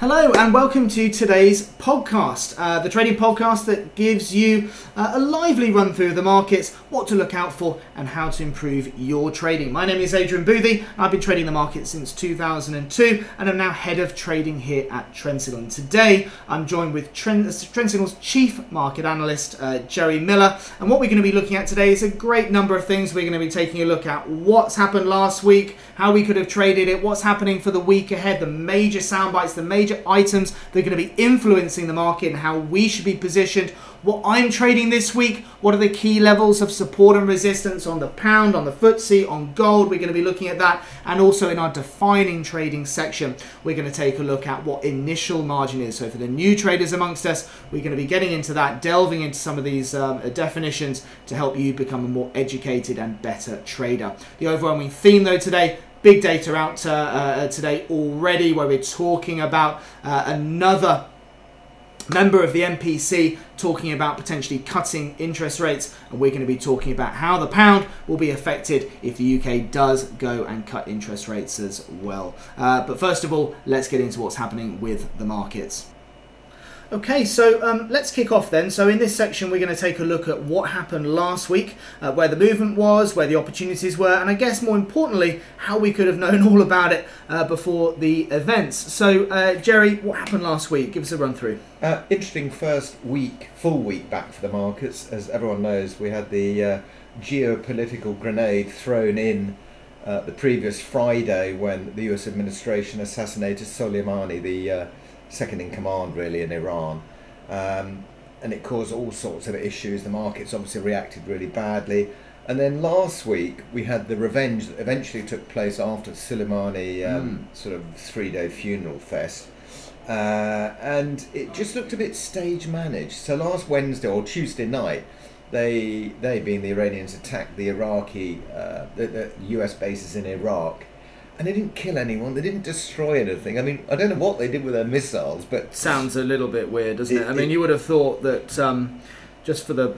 Hello and welcome to today's podcast, uh, the trading podcast that gives you uh, a lively run through of the markets, what to look out for, and how to improve your trading. My name is Adrian Boothie. I've been trading the market since 2002 and I'm now head of trading here at Trendsignal. Today I'm joined with Trend, Trendsignal's chief market analyst, uh, Jerry Miller. And what we're going to be looking at today is a great number of things. We're going to be taking a look at what's happened last week, how we could have traded it, what's happening for the week ahead, the major sound bites, the major major items that are going to be influencing the market and how we should be positioned. What I'm trading this week, what are the key levels of support and resistance on the pound, on the FTSE, on gold. We're going to be looking at that. And also in our defining trading section, we're going to take a look at what initial margin is. So for the new traders amongst us, we're going to be getting into that, delving into some of these um, definitions to help you become a more educated and better trader. The overwhelming theme though today big data out uh, uh, today already where we're talking about uh, another member of the MPC talking about potentially cutting interest rates, and we're going to be talking about how the pound will be affected if the UK does go and cut interest rates as well. Uh, but first of all, let's get into what's happening with the markets. Okay, so um, let's kick off then. So, in this section, we're going to take a look at what happened last week, uh, where the movement was, where the opportunities were, and I guess more importantly, how we could have known all about it uh, before the events. So, uh, Jerry, what happened last week? Give us a run through. Uh, interesting first week, full week back for the markets. As everyone knows, we had the uh, geopolitical grenade thrown in. Uh, the previous Friday, when the US administration assassinated Soleimani, the second in command really in Iran. Um, and it caused all sorts of issues. The markets obviously reacted really badly. And then last week we had the revenge that eventually took place after the Soleimani um, mm. sort of three day funeral fest. Uh, and it just looked a bit stage managed. So last Wednesday or Tuesday night, they, they being the Iranians, attacked the Iraqi, uh, the, the US bases in Iraq and they didn't kill anyone. They didn't destroy anything. I mean, I don't know what they did with their missiles, but sounds a little bit weird, doesn't it? it I mean, it, you would have thought that um, just for the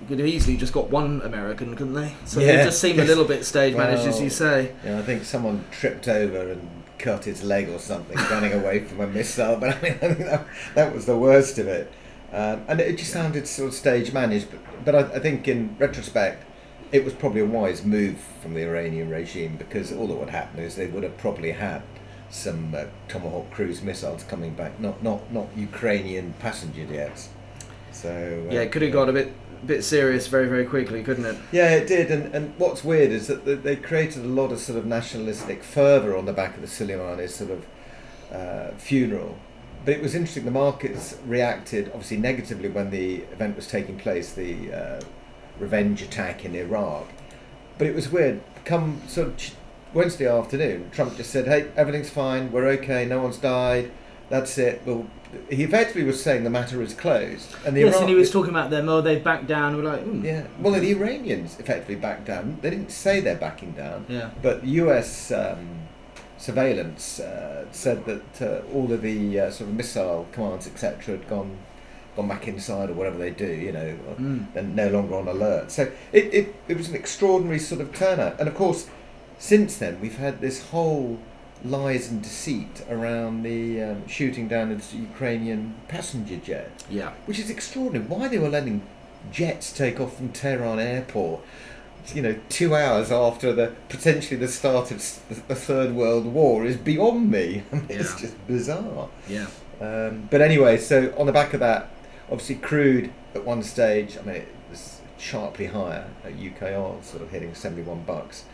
you could have easily just got one American, couldn't they? So yeah, it just seemed a little bit stage managed, well, as you say. Yeah, I think someone tripped over and cut his leg or something, running away from a missile. But I mean, I think that, that was the worst of it. Um, and it just sounded sort of stage managed. But, but I, I think in retrospect it was probably a wise move from the Iranian regime because all that would happen is they would have probably had some uh, Tomahawk cruise missiles coming back, not not not Ukrainian passenger jets. So uh, yeah, it could have got a bit bit serious very very quickly, couldn't it? Yeah, it did. And and what's weird is that they created a lot of sort of nationalistic fervour on the back of the Soleimani sort of uh, funeral. But it was interesting. The markets reacted obviously negatively when the event was taking place. The uh, revenge attack in Iraq. But it was weird. Come sort of Wednesday afternoon, Trump just said, "Hey, everything's fine. We're okay. No one's died. That's it." Well, he effectively was saying the matter is closed. And the yes, Iraq- and he was talking about them. Oh, they've backed down. We're like, mm. yeah. Well, the Iranians effectively backed down. They didn't say they're backing down. Yeah. But U.S. Um, surveillance uh, said that uh, all of the uh, sort of missile commands, etc., had gone gone back inside or whatever they do, you know, mm. and no longer on alert. So it, it, it was an extraordinary sort of turnout. And of course, since then, we've had this whole lies and deceit around the um, shooting down of the Ukrainian passenger jet. Yeah. Which is extraordinary. Why they were letting jets take off from Tehran airport, you know, two hours after the potentially the start of the Third World War is beyond me. I mean, yeah. It's just bizarre. Yeah. Um, but anyway, so on the back of that, Obviously, crude at one stage, I mean, it was sharply higher at UK oil, sort of hitting 71 bucks.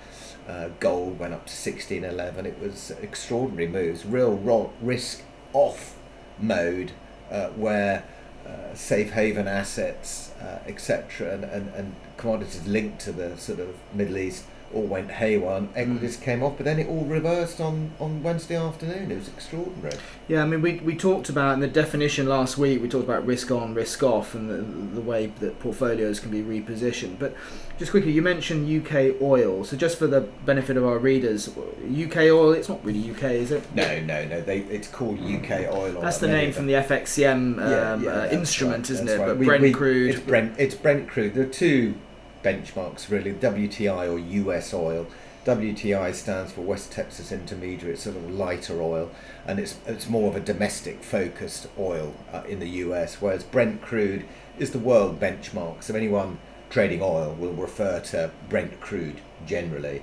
Uh, gold went up to 1611. It was extraordinary moves, real risk off mode uh, where uh, safe haven assets, uh, etc., and, and, and commodities linked to the sort of Middle East all went haywire and equities mm. came off, but then it all reversed on, on Wednesday afternoon. It was extraordinary. Yeah, I mean, we, we talked about in the definition last week, we talked about risk on, risk off, and the, the way that portfolios can be repositioned. But just quickly, you mentioned UK oil. So just for the benefit of our readers, UK oil, it's not really UK, is it? No, no, no. They, it's called UK oil. That's the name from the FXCM um, yeah, yeah, uh, instrument, right, isn't it? Right. But we, Brent we, crude. It's Brent, it's Brent crude. There are two benchmarks really WTI or US oil. WTI stands for West Texas Intermediate, sort of lighter oil, and it's it's more of a domestic focused oil uh, in the US, whereas Brent crude is the world benchmark. So anyone trading oil will refer to Brent crude generally.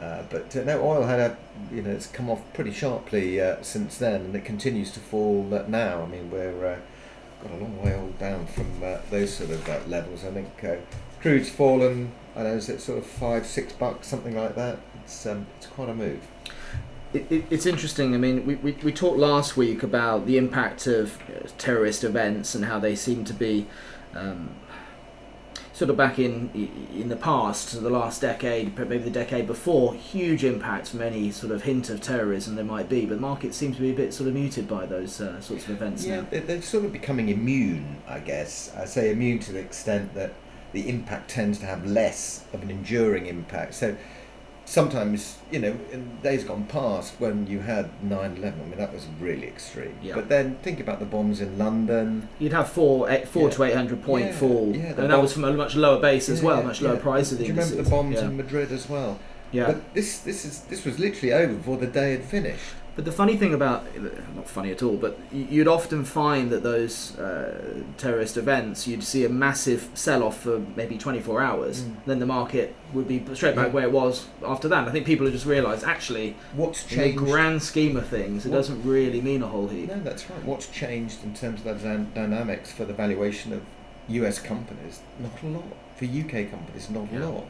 Uh, but uh, no, oil had a, you know, it's come off pretty sharply uh, since then, and it continues to fall uh, now. I mean, we're uh, got a long way all down from uh, those sort of levels. I think crude's fallen. I know is it sort of five, six bucks, something like that. It's um, it's quite a move. It, it, it's interesting. I mean, we, we, we talked last week about the impact of terrorist events and how they seem to be um, sort of back in in the past, the last decade, maybe the decade before, huge impact from any sort of hint of terrorism there might be. But markets seem to be a bit sort of muted by those uh, sorts of events yeah, now. they're sort of becoming immune, I guess. I say immune to the extent that the impact tends to have less of an enduring impact. So sometimes, you know, in days gone past when you had 9 11, I mean, that was really extreme. Yeah. But then think about the bombs in London. You'd have four, eh, eight, four Yeah. to 800 point Yeah, fall. and that was from a much lower base as well, much lower price of the Do you remember the bombs in Madrid as well? Yeah. But this, this, is, this was literally over before the day had finished. But the funny thing about, not funny at all, but you'd often find that those uh, terrorist events, you'd see a massive sell off for maybe 24 hours. Mm. Then the market would be straight back Yeah. where it was after that. And I think people have just realised actually, What's in the changed? grand scheme of things, it What- doesn't really mean a whole heap. No, that's right. What's changed in terms of those dynamics for the valuation of US companies? Not a lot. For UK companies, not Yeah. a lot.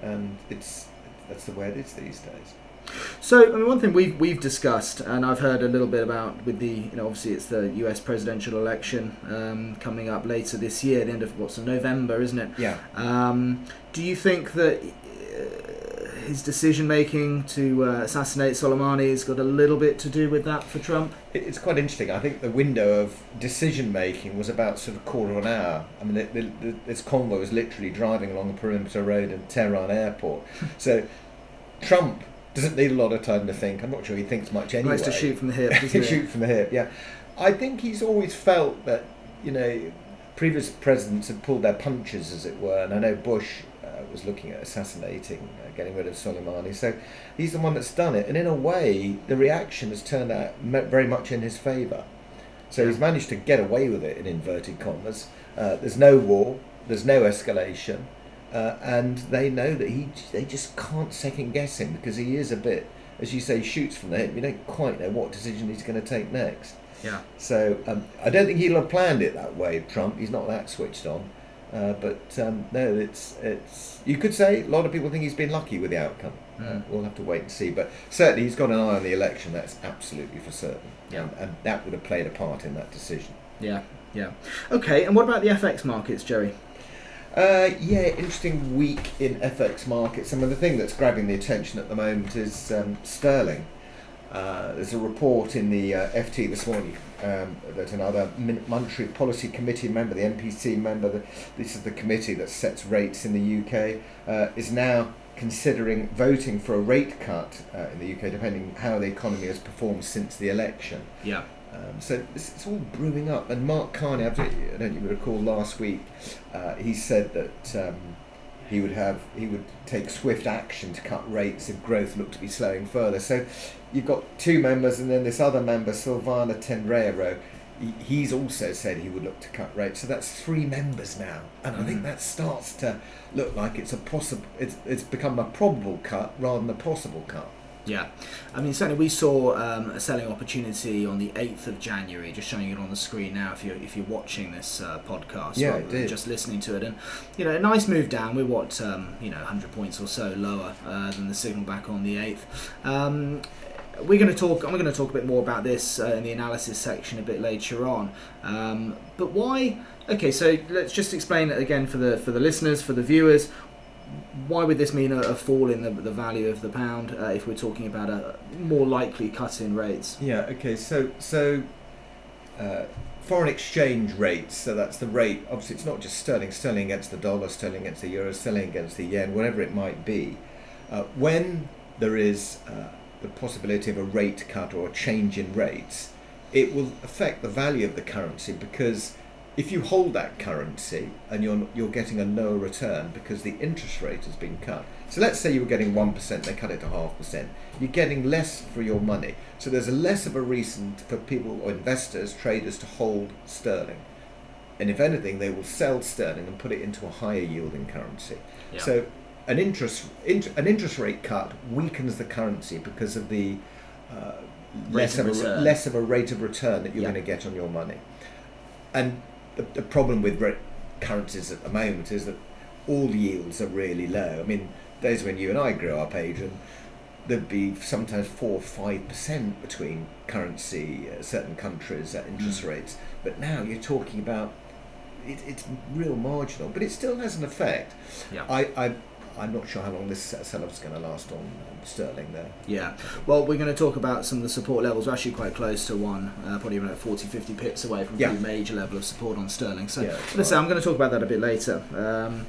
And it's that's the way it is these days. So, I mean, one thing we've we've discussed, and I've heard a little bit about with the, you know, obviously it's the U.S. presidential election um, coming up later this year, the end of what's November, isn't it? Yeah. Um, do you think that uh, his decision making to uh, assassinate Soleimani has got a little bit to do with that for Trump? It's quite interesting. I think the window of decision making was about sort of quarter of an hour. I mean, the, the, this convoy was literally driving along the perimeter road in Tehran airport. so Trump doesn't need a lot of time to think. I'm not sure he thinks much anyway. Nice to shoot from the hip, He doesn't it? shoot from the hip, yeah. I think he's always felt that, you know, previous presidents had pulled their punches, as it were, and I know Bush was looking at assassinating, uh, getting rid of Soleimani, so he's the one that's done it, and in a way, the reaction has turned out very much in his favour. So he's managed to get away with it, in inverted commas. Uh, there's no war, there's no escalation, uh, and they know that he they just can't second guess him because he is a bit, as you say, shoots from the hip. You don't quite know what decision he's going to take next. Yeah. So um, I don't think he'll have planned it that way. Trump, he's not that switched on. Uh, but um, no, it's it's. You could say a lot of people think he's been lucky with the outcome. Uh, Mm. we'll have to wait and see. But certainly he's got an eye on the election. That's absolutely for certain. Yeah. And, and that would have played a part in that decision. Yeah, yeah. Okay, and what about the FX markets, Jerry? Uh, yeah, interesting week in FX markets. Some of the thing that's grabbing the attention at the moment is um, sterling. Uh, there's a report in the uh, FT this morning um, that another monetary policy committee member, the MPC member, the, this is the committee that sets rates in the UK, uh, is now considering voting for a rate cut uh, in the UK, depending how the economy has performed since the election. Yeah. Um, so it's, it's all brewing up. And Mark Carney, I don't I don't know if you recall last week, uh, he said that um, he would have he would take swift action to cut rates if growth looked to be slowing further. So you've got two members, and then this other member, Silvana Tenreyro. he- He's also said he would look to cut rates, so that's three members now, and I think Mm. that starts to look like it's a possible. It's it's become a probable cut rather than a possible cut. Yeah, I mean certainly we saw um, a selling opportunity on the eighth of January. Just showing it on the screen now. If you're if you're watching this uh, podcast, Yeah, rather it than did. just listening to it, and you know a nice move down. We're what um, you know 100 points or so lower uh, than the signal back on the eighth. Um, we're going to talk. I'm going to talk a bit more about this uh, in the analysis section a bit later on. Um, but why? Okay, so let's just explain it again for the for the listeners, for the viewers. Why would this mean a, a fall in the, the value of the pound uh, if we're talking about a more likely cut in rates? Yeah. Okay. So so uh, foreign exchange rates. So that's the rate. Obviously, it's not just sterling. Sterling against the dollar. Sterling against the euro. Sterling against the yen. Whatever it might be. Uh, when there is uh, the possibility of a rate cut or a change in rates, it will affect the value of the currency because if you hold that currency and you're you're getting a lower return because the interest rate has been cut. So let's say you were getting one percent, they cut it to half percent. You're getting less for your money. So there's less of a reason for people or investors, traders to hold sterling. And if anything, they will sell sterling and put it into a higher yielding currency. Yeah. So an interest int- an interest rate cut weakens the currency because of the uh, less of of, a, less of a rate of return that you're Yeah. going to get on your money. And the, the problem with re- currencies at the moment is that all yields are really low. I mean, days when you and I grew up, Adrian, there'd be sometimes four or five percent between currency, uh, certain countries at interest Mm. rates. But now you're talking about it, it's real marginal, but it still has an effect. Yeah. I, I, I'm not sure how long this sell-off is going to last on sterling there. Yeah. Well, we're going to talk about some of the support levels. We're actually quite close to one, uh, probably about 40, 50 pips away from Yeah. the major level of support on sterling. So, Yeah, listen, right. I'm going to talk about that a bit later. Um,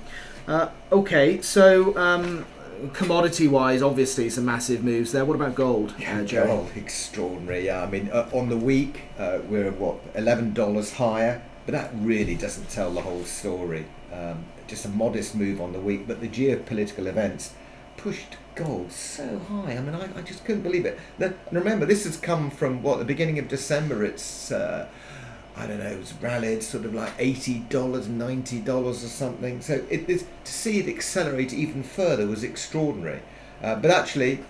uh, okay, so um, commodity-wise, obviously some massive moves there. What about gold, uh, Jerry? Gold, extraordinary. Yeah, I mean, uh, on the week uh, we're what eleven dollars higher, but that really doesn't tell the whole story. Um, just a modest move on the week, but the geopolitical events pushed gold so high. I mean, I, I just couldn't believe it. And remember, this has come from what the beginning of December. It's uh, I don't know, it's rallied sort of like eighty dollars, ninety dollars or something. So it, to see it accelerate even further was extraordinary. Uh, but actually,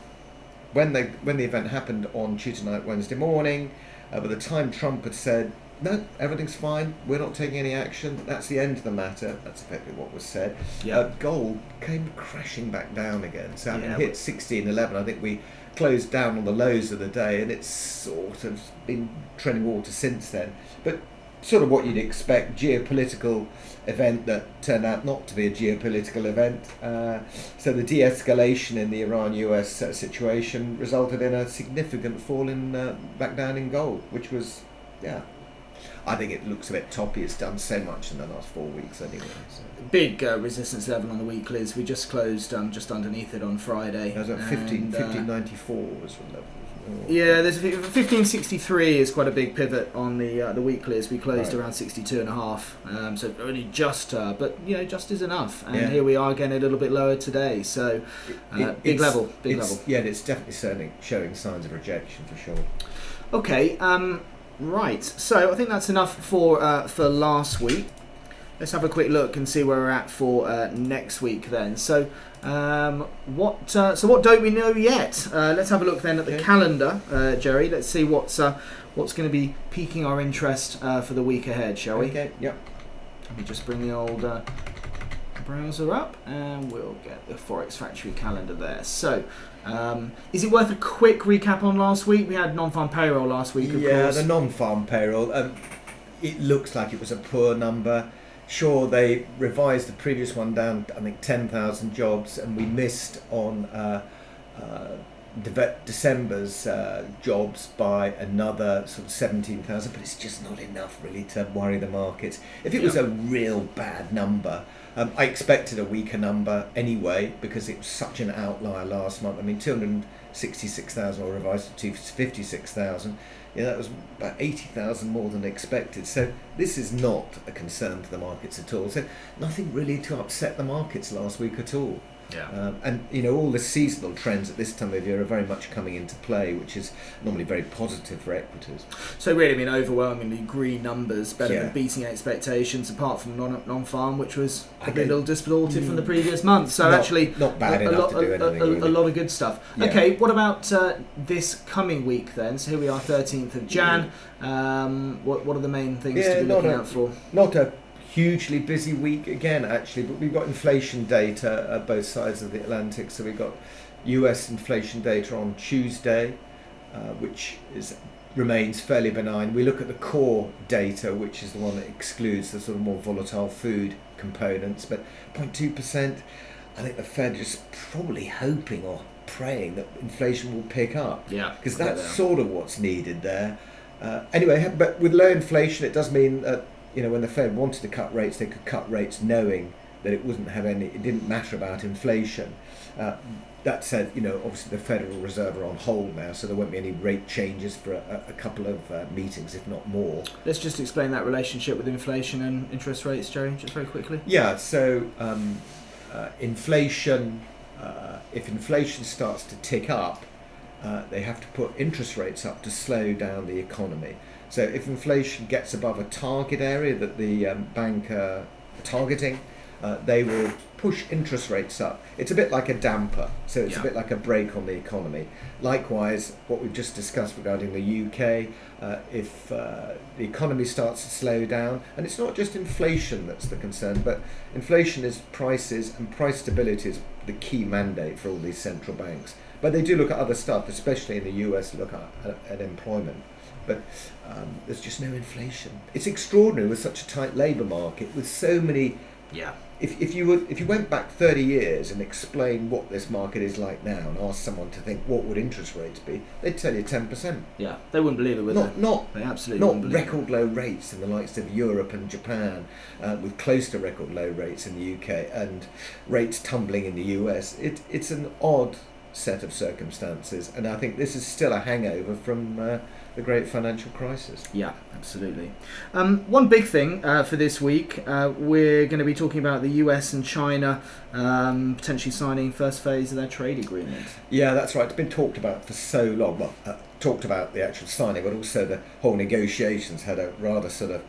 when they when the event happened on Tuesday night, Wednesday morning, uh, by the time Trump had said no, everything's fine, we're not taking any action. That's the end of the matter. That's effectively what was said. Yeah. Uh, gold came crashing back down again. So having Yeah, hit 16.11, I think we closed down on the lows of the day, and it's sort of been treading water since then. But sort of what you'd expect, geopolitical event that turned out not to be a geopolitical event. Uh, so the de-escalation in the Iran-US situation resulted in a significant fall in uh, back down in gold, which was, yeah. I think it looks a bit toppy. It's done so much in the last four weeks anyway. So. Big uh, resistance level on the weeklies. We just closed um, just underneath it on Friday. That was at 15, uh, 1594 was the level. Yeah, there's 1563 is quite a big pivot on the uh, the weeklies. We closed Right. around 62 and a half, um, so only just, uh, but you know, just is enough. And Yeah. here we are again a little bit lower today. So uh, It- big level, big level. Yeah, it's definitely showing, showing signs of rejection for sure. Okay, um, right. So I think that's enough for uh, for last week. Let's have a quick look and see where we're at for uh, next week. Then, so um, what? Uh, so what don't we know yet? Uh, let's have a look then at the Okay. calendar, uh, Jerry. Let's see what's uh, what's going to be piquing our interest uh, for the week ahead, shall we? Okay, yep. Let me just bring the old uh, browser up and we'll get the Forex Factory calendar there. So, um, is it worth a quick recap on last week? We had non-farm payroll last week, of yeah, course. the non-farm payroll. Um, it looks like it was a poor number. Sure, they revised the previous one down. I think ten thousand jobs, and we missed on uh, uh, December's uh, jobs by another sort of seventeen thousand. But it's just not enough really to worry the markets. If it was a real bad number, um, I expected a weaker number anyway because it was such an outlier last month. I mean, two hundred sixty-six thousand or revised to fifty-six thousand. Yeah, that was about 80,000 more than expected. So this is not a concern to the markets at all. So nothing really to upset the markets last week at all. Yeah. Um, and you know all the seasonal trends at this time of year are very much coming into play, which is normally very positive for equities. So really, I mean, overwhelmingly green numbers, better Yeah. than beating expectations, apart from non non-farm, which was a little distorted from the Mm. previous month. So Not- actually, not bad a, a lot, a, a- a really. lot of good stuff. Yeah. Okay, what about uh, this coming week then? So here we are, 13th of Jan. Um, what what are the main things Yeah, to be looking a- out for? Not a hugely busy week again, actually, but we've got inflation data at both sides of the Atlantic. So we've got US inflation data on Tuesday, uh, which is remains fairly benign. We look at the core data, which is the one that excludes the sort of more volatile food components, but 0.2%. I think the Fed is probably hoping or praying that inflation will pick up Yeah, because that's sort of what's needed there. Uh, anyway, but with low inflation, it does mean that you know when the Fed wanted to cut rates, they could cut rates knowing that it wouldn't have any. It didn't matter about inflation. Uh, that said, you know, obviously the Federal Reserve are on hold now, so there won't be any rate changes for a, a couple of uh, meetings, if not more. Let's just explain that relationship with inflation and interest rates, Jerry, just very quickly. Yeah, so um, uh, inflation, uh, if inflation starts to tick up, uh, they have to put interest rates up to slow down the economy. So if inflation gets above a target area that the um, bank are targeting, uh, they will push interest rates up. It's a bit like a damper, so it's Yeah. a bit like a brake on the economy. Likewise, what we've just discussed regarding the UK, uh, if uh, the economy starts to slow down, and it's not just inflation that's the concern, but inflation is prices, and price stability is the key mandate for all these central banks. But they do look at other stuff, especially in the US, look at, at, at employment. But um, there's just no inflation. It's extraordinary with such a tight labour market, with so many Yeah. if, if you would if you went back 30 years and explained what this market is like now and asked someone to think what would interest rates be they'd tell you 10% Yeah. They wouldn't believe it, would not not they? They absolutely not record low rates in the likes of Europe and Japan uh, with close to record low rates in the UK and rates tumbling in the US it, it's an odd set of circumstances and I think this is still a hangover from uh, the great financial crisis Yeah, absolutely. Um, one big thing uh, for this week, uh, we're going to be talking about the US and China um, potentially signing first phase of their trade agreement. Yeah, that's right. It's been talked about for so long. Well, uh, talked about the actual signing, but also the whole negotiations had a rather sort of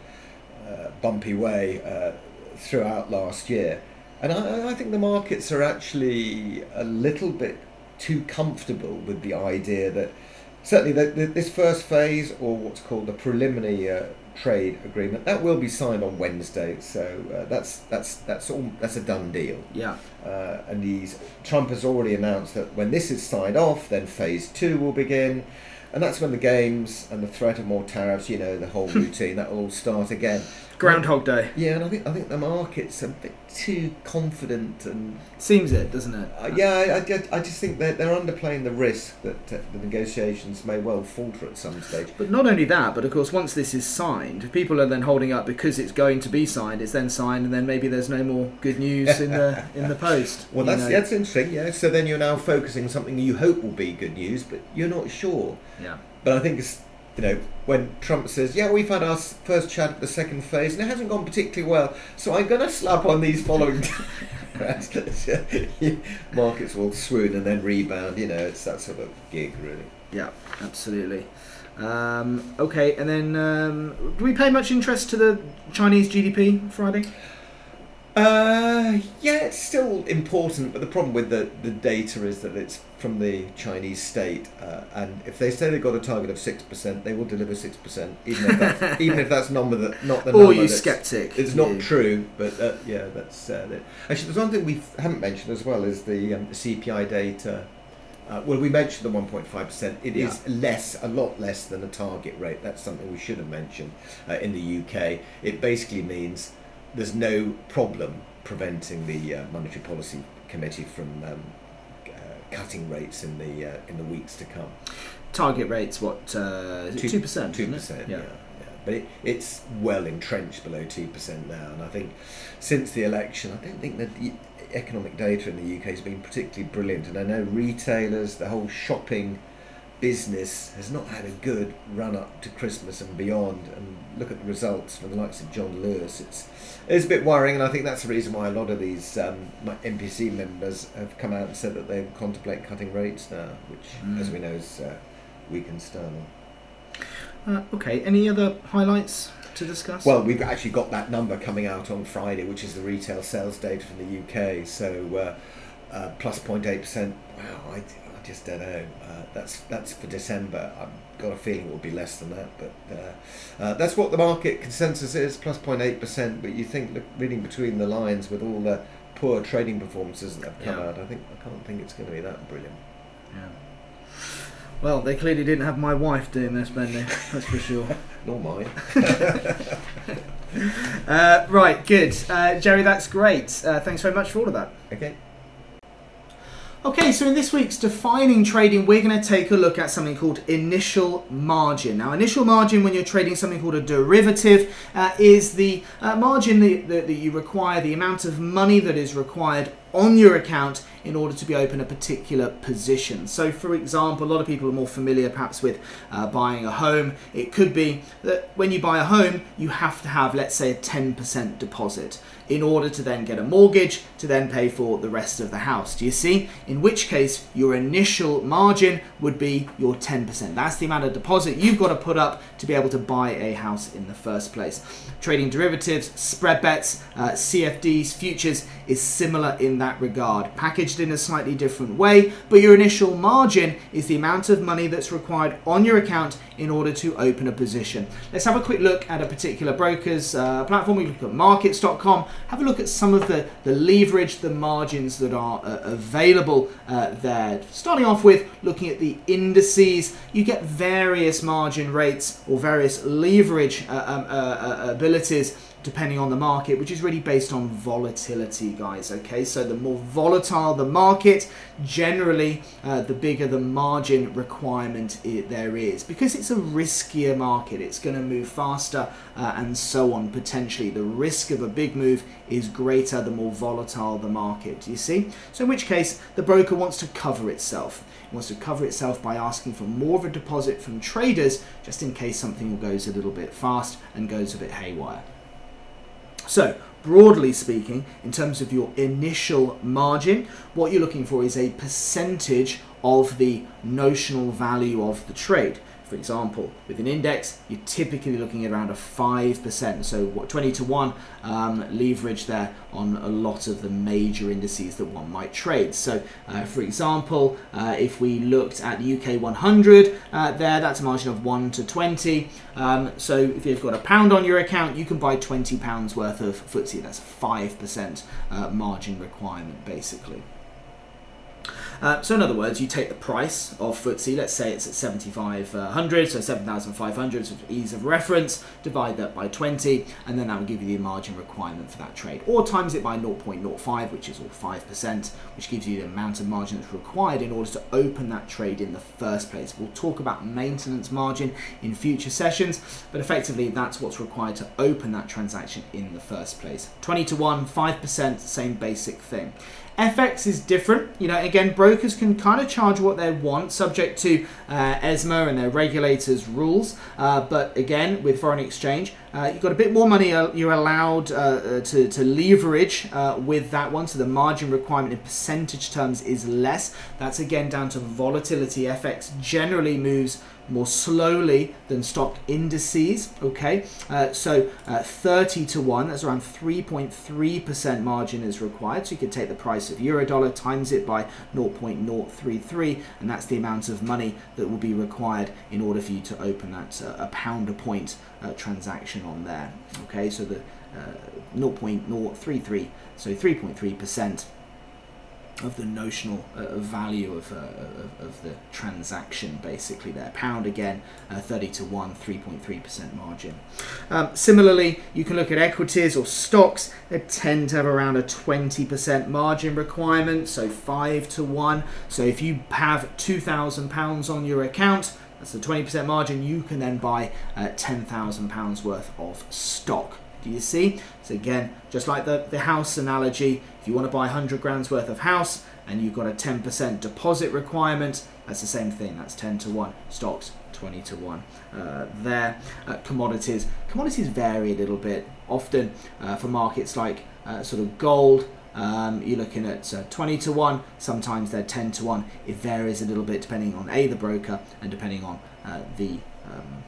uh, bumpy way uh, throughout last year. And I, I think the markets are actually a little bit too comfortable with the idea that certainly the, the, this first phase, or what's called the preliminary uh, trade agreement, that will be signed on Wednesday. So uh, that's that's that's all that's a done deal. Yeah, Uh, and he's Trump has already announced that when this is signed off, then phase two will begin, and that's when the games and the threat of more tariffs, you know, the whole routine, that will all start again. Groundhog Day. Yeah, and I think I think the market's a bit too confident, and Seems it, doesn't it? uh, yeah, I, I, I just think that they're underplaying the risk that uh, the negotiations may well falter at some stage. But not only that, but of course, once this is signed, if people are then holding up because it's going to be signed. It's then signed, and then maybe there's no more good news in the in the post. Well, that's know. that's interesting. Yeah, so then you're now focusing on something you hope will be good news, but you're not sure. yeah. But I think it's, you know, when Trump says, yeah, we've had our first chat at the second phase and it hasn't gone particularly well, so I'm going to slap on these following. Markets will swoon and then rebound, you know, it's that sort of gig, really. Yeah, absolutely. Um, okay, and then um, do we pay much interest to the Chinese GDP Friday? Uh, yeah, it's still important, but the problem with the, the data is that it's from the Chinese state, uh, and if they say they've got a target of six percent, they will deliver six percent, even if that's even if that's number that not the Or number. you that's- skeptic? It's not you? true, but uh, yeah, that's uh, that. actually there's one thing we haven't mentioned as well is the, um, the CPI data. Uh, well, we mentioned the 1.5 percent. It is less, a lot less than the target rate. That's something we should have mentioned uh, in the UK. It basically means there's no problem preventing the uh, monetary policy committee from um, uh, cutting rates in the uh, in the weeks to come. Target rates what? Uh, Two- percent. Two percent, yeah. yeah. But it, it's well entrenched below two percent now, and I think since the election, I don't think that the economic data in the UK has been particularly brilliant. And I know retailers, the whole shopping business has not had a good run up to Christmas and beyond. And look at the results from the likes of John Lewis. It's it's a bit worrying, and I think that's the reason why a lot of these um, MPC members have come out and said that they contemplate cutting rates now, which, Mm. as we know, is uh, weakened sterling. Uh, okay. Any other highlights to discuss? Well, we've actually got that number coming out on Friday, which is the retail sales data from the UK. So uh, uh, plus 0.8%. Wow, I just don't know. Uh, that's that's for December. I've got a feeling it will be less than that, but uh, uh, that's what the market consensus is, plus 0.8%. But you think, look, reading between the lines with all the poor trading performances that have come Yeah. out, I think I can't think it's going to be that brilliant. Yeah. Well, they clearly didn't have my wife doing this, Bendy. That's for sure. Nor mine. Uh, right, good. Uh, Jerry, that's great. Uh, thanks very much for all of that. Okay. Okay, so in this week's defining trading, we're going to take a look at something called initial margin. Now, initial margin, when you're trading something called a derivative, uh, is the uh, margin that, that, you require, the amount of money that is required on your account in order to be open a particular position. So, for example, a lot of people are more familiar perhaps with uh, buying a home. It could be that when you buy a home, you have to have, let's say, a 10% deposit in order to then get a mortgage to then pay for the rest of the house. Do you see? In which case, your initial margin would be your 10%. That's the amount of deposit you've got to put up to be able to buy a house in the first place. Trading derivatives, spread bets, uh, CFDs, futures is similar in that regard, packaged in a slightly different way, but your initial margin is the amount of money that's required on your account in order to open a position. Let's have a quick look at a particular broker's uh, platform. We look at markets.com, have a look at some of the, the leverage, the margins that are uh, available uh, there. Starting off with looking at the indices, you get various margin rates or various leverage uh, um, uh, uh, abilities depending on the market, which is really based on volatility, guys. Okay, so the more volatile the market, generally, uh, the bigger the margin requirement it, there is because it's a riskier market. It's going to move faster uh, and so on. Potentially, the risk of a big move is greater the more volatile the market. You see? So, in which case, the broker wants to cover itself. It wants to cover itself by asking for more of a deposit from traders just in case something goes a little bit fast and goes a bit haywire. So, broadly speaking, in terms of your initial margin, what you're looking for is a percentage of the notional value of the trade. For example, with an index, you're typically looking at around a 5%. So, what 20 to 1 um, leverage there on a lot of the major indices that one might trade. So, uh, for example, uh, if we looked at the UK 100 uh, there, that's a margin of 1 to 20. Um, so, if you've got a pound on your account, you can buy 20 pounds worth of FTSE. That's a 5% uh, margin requirement, basically. Uh, so in other words, you take the price of FTSE, let's say it's at 7,500, so 7,500 for ease of reference, divide that by 20, and then that will give you the margin requirement for that trade. Or times it by 0.05, which is all 5%, which gives you the amount of margin that's required in order to open that trade in the first place. We'll talk about maintenance margin in future sessions, but effectively that's what's required to open that transaction in the first place. 20 to 1, 5%, same basic thing. FX is different. You know, again, brokers can kind of charge what they want, subject to uh, ESMA and their regulators' rules. Uh, but again, with foreign exchange, uh, you've got a bit more money uh, you're allowed uh, uh, to, to leverage with that one. So the margin requirement in percentage terms is less. That's again down to volatility. FX generally moves more slowly than stock indices. Okay, uh, so uh, 30 to 1, that's around 3.3% margin is required. So you could take the price of euro dollar, times it by 0.033, and that's the amount of money that will be required in order for you to open that uh, a pound a point uh, transaction on there. Okay, so the uh, 0.033, so 3.3% of the notional uh, value of, uh, of, of, the transaction basically there. Pound again uh, 30 to 1 3.3% margin. Um, similarly you can look at equities or stocks. They tend to have around a 20% margin requirement so 5 to 1 so if you have 2000 pounds on your account that's the 20% margin. You can then buy uh, 10,000 pounds worth of stock. Do you see? So again, just like the, the house analogy, if you want to buy 100 grams worth of house and you've got a 10% deposit requirement, that's the same thing. That's 10 to 1. Stocks, 20 to 1 uh, there. Uh, commodities. Commodities vary a little bit. Often uh, for markets like uh, sort of gold, um, you're looking at uh, 20 to 1, sometimes they're 10 to 1. It varies a little bit depending on A, the broker, and depending on uh, the um,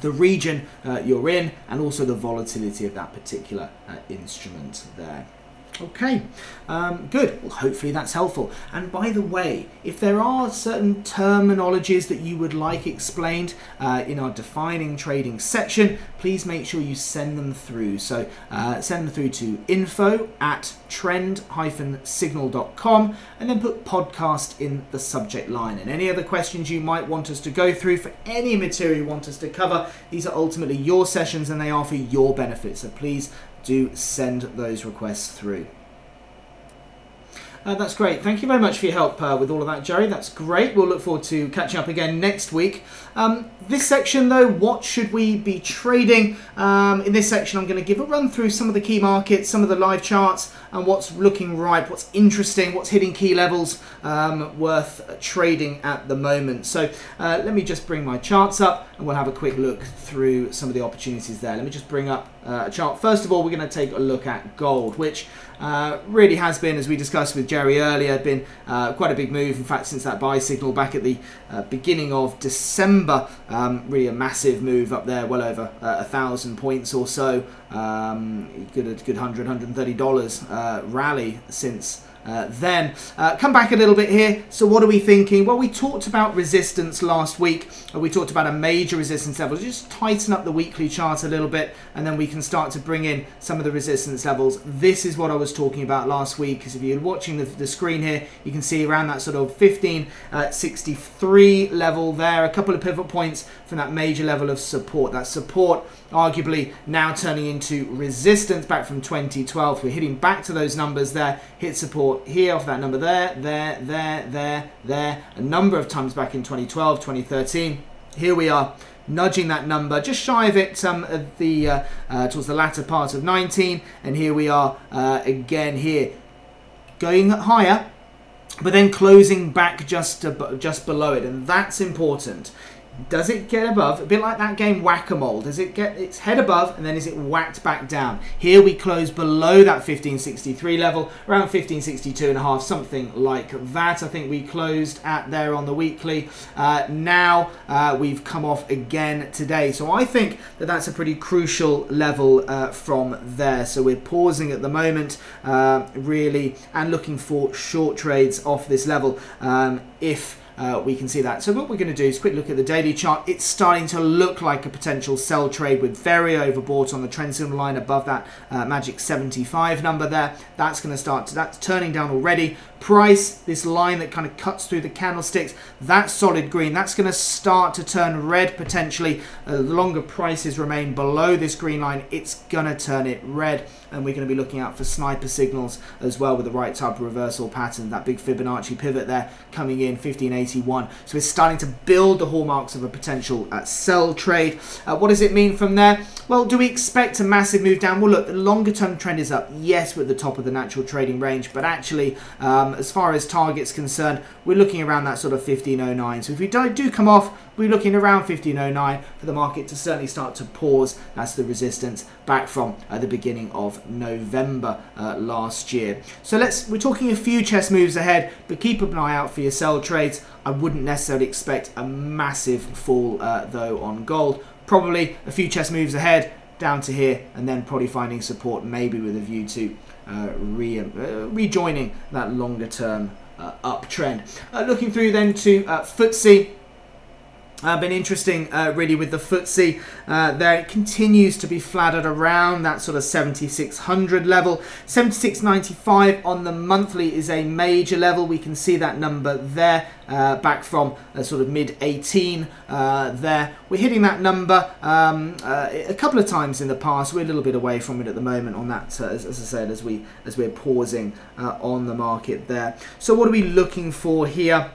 the region uh, you're in and also the volatility of that particular uh, instrument there. Okay, um, good. Well, hopefully that's helpful. And by the way, if there are certain terminologies that you would like explained uh, in our defining trading section, please make sure you send them through. So uh, send them through to info at trend-signal.com and then put podcast in the subject line. And any other questions you might want us to go through for any material you want us to cover, these are ultimately your sessions and they are for your benefit. So please do send those requests through. Uh, that's great. Thank you very much for your help uh, with all of that, Jerry. That's great. We'll look forward to catching up again next week. Um, this section, though, what should we be trading? Um, in this section, I'm going to give a run through some of the key markets, some of the live charts, and what's looking right, what's interesting, what's hitting key levels um, worth trading at the moment. So uh, let me just bring my charts up and we'll have a quick look through some of the opportunities there. Let me just bring up uh, a chart. First of all, we're going to take a look at gold, which uh, really has been, as we discussed with Jerry earlier, been uh, quite a big move. In fact, since that buy signal back at the uh, beginning of December, um, really a massive move up there, well over uh, a thousand points or so. Um, good, good 100 $130 uh, rally since uh, then. Uh, come back a little bit here. So, what are we thinking? Well, we talked about resistance last week. Uh, we talked about a major resistance level. Just tighten up the weekly chart a little bit, and then we can start to bring in some of the resistance levels. This is what I was talking about last week. Because if you're watching the, the, screen here, you can see around that sort of 1563 uh, level there. A couple of pivot points from that major level of support. That support arguably now turning into resistance back from 2012. We're hitting back to those numbers there. Hit support here off that number there, there, there, there, there. A number of times back in 2012, 2013. Here we are nudging that number just shy of it um, at the uh, uh, towards the latter part of 19 and here we are uh, again here going higher but then closing back just just below it and that's important does it get above? A bit like that game Whack-A-Mole. Does it get its head above and then is it whacked back down? Here we close below that 1563 level, around 1562 and a half, something like that. I think we closed at there on the weekly. Uh, now uh, we've come off again today. So I think that that's a pretty crucial level uh, from there. So we're pausing at the moment, uh, really, and looking for short trades off this level. Um, if uh, we can see that. So what we're going to do is quick look at the daily chart. It's starting to look like a potential sell trade with very overbought on the trend signal line above that uh, magic 75 number there. That's going to start, to, that's turning down already. Price, this line that kind of cuts through the candlesticks, that's solid green. That's going to start to turn red potentially. Uh, the longer prices remain below this green line, it's going to turn it red. And we're going to be looking out for sniper signals as well with the right type of reversal pattern. That big Fibonacci pivot there coming in 1581. So we're starting to build the hallmarks of a potential uh, sell trade. Uh, what does it mean from there? Well, do we expect a massive move down? Well, look, the longer term trend is up. Yes, we're at the top of the natural trading range, but actually, um, as far as targets concerned, we're looking around that sort of 1509. So if we do, do come off, we're looking around 1509 for the market to certainly start to pause. That's the resistance back from uh, the beginning of November uh, last year. So let's we're talking a few chess moves ahead, but keep an eye out for your sell trades. I wouldn't necessarily expect a massive fall uh, though on gold probably a few chess moves ahead down to here and then probably finding support maybe with a view to re- uh, rejoining that longer term uh, uptrend. Uh, looking through then to uh, FTSE. Uh, been interesting, uh, really, with the FTSE. Uh, there it continues to be flattered around that sort of 7600 level. 7695 on the monthly is a major level. We can see that number there, uh, back from a sort of mid 18 uh, there. We're hitting that number um, uh, a couple of times in the past. We're a little bit away from it at the moment on that, as, as, I said, as we as we're pausing on the market there. So, what are we looking for here?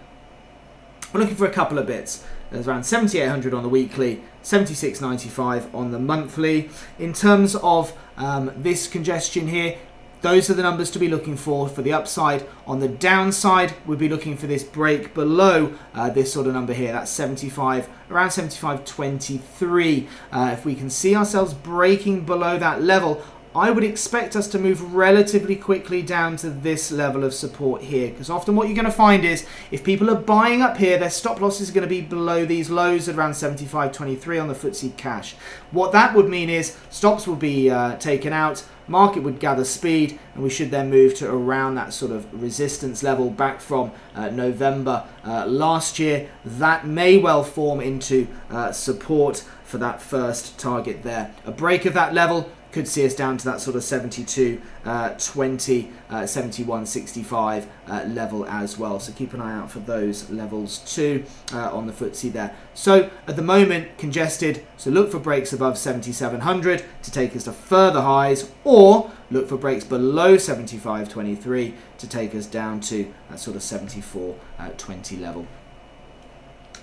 We're looking for a couple of bits. There's around 7,800 on the weekly, 76.95 on the monthly. In terms of um, this congestion here, those are the numbers to be looking for for the upside. On the downside, we'd be looking for this break below uh, this sort of number here. That's 75, around 75.23. Uh, if we can see ourselves breaking below that level, I would expect us to move relatively quickly down to this level of support here because often what you're going to find is if people are buying up here, their stop losses are going to be below these lows at around 75.23 on the FTSE cash. What that would mean is stops will be uh, taken out, market would gather speed, and we should then move to around that sort of resistance level back from uh, November uh, last year. That may well form into uh, support for that first target there. A break of that level could see us down to that sort of 72 uh, 20 uh, 71 65 uh, level as well. So keep an eye out for those levels too uh, on the FTSE there. So at the moment congested. So look for breaks above 7700 to take us to further highs or look for breaks below 75.23 to take us down to that sort of 74.20 level.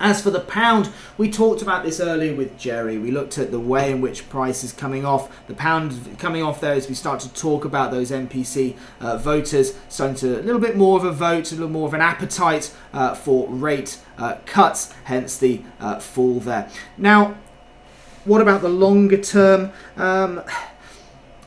As for the pound, we talked about this earlier with Jerry. We looked at the way in which price is coming off. The pound coming off there as we start to talk about those MPC uh, voters starting to a little bit more of a vote, a little more of an appetite uh, for rate uh, cuts, hence the uh, fall there. Now, what about the longer term? Um,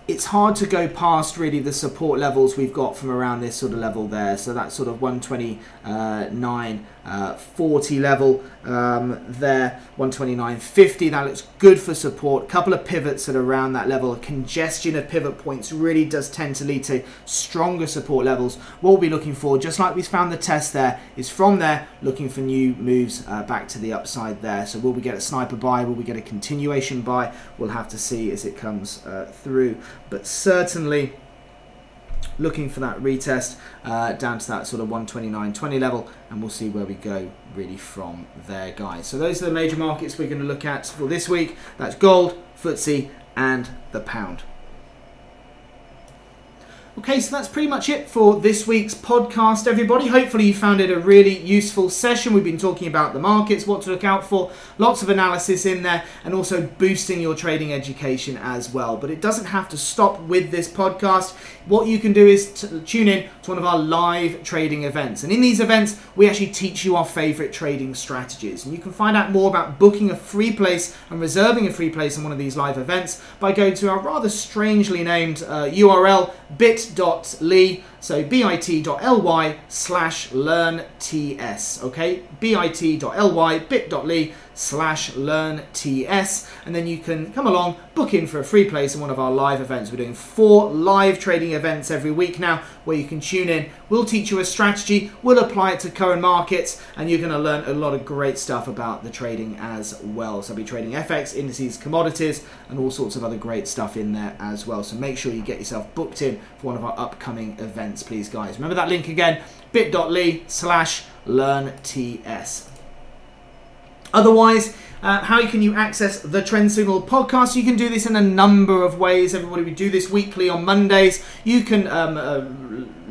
it's hard to go past really the support levels we've got from around this sort of level there. So that sort of 129, uh, 40 level um, there, 129.50. That looks good for support. Couple of pivots at around that level. Congestion of pivot points really does tend to lead to stronger support levels. What we'll be looking for, just like we found the test there, is from there looking for new moves uh, back to the upside there. So will we get a sniper buy? Will we get a continuation buy? We'll have to see as it comes uh, through. But certainly looking for that retest uh, down to that sort of 129.20 level and we'll see where we go really from there guys. So those are the major markets we're going to look at for this week. That's gold FTSE and the pound Okay, so that's pretty much it for this week's podcast, everybody. Hopefully, you found it a really useful session. We've been talking about the markets, what to look out for, lots of analysis in there, and also boosting your trading education as well. But it doesn't have to stop with this podcast. What you can do is t- tune in to one of our live trading events. And in these events, we actually teach you our favorite trading strategies. And you can find out more about booking a free place and reserving a free place in one of these live events by going to our rather strangely named uh, URL bit.ly so bit.ly slash learn ts okay? bit.ly bit.ly slash learn ts and then you can come along book in for a free place in one of our live events. We're doing four live trading events every week now where you can tune in. We'll teach you a strategy. We'll apply it to current markets. And you're going to learn a lot of great stuff about the trading as well. So i'll be trading fx indices commodities and all sorts of other great stuff in there as well. So make sure you get yourself booked in for one of our upcoming events please guys. Remember that link again? bit.ly slash learn ts Otherwise, uh, how can you access the Trend Signal podcast? You can do this in a number of ways. Everybody, we do this weekly on Mondays. You can um, uh,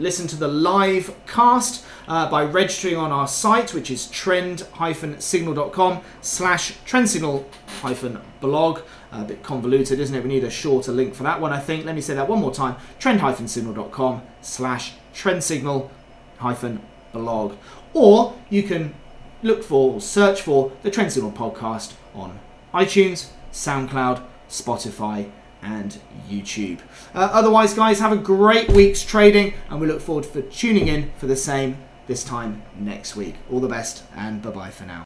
listen to the live cast uh, by registering on our site, which is trend-signal.com slash trendsignal-blog. A bit convoluted, isn't it? We need a shorter link for that one, I think. Let me say that one more time. trend-signal.com slash trendsignal-blog. Or you can look for or search for the Trend Signal podcast on iTunes, SoundCloud, Spotify, and YouTube. Uh, otherwise, guys, have a great week's trading, and we look forward for tuning in for the same this time next week. All the best, and bye bye for now.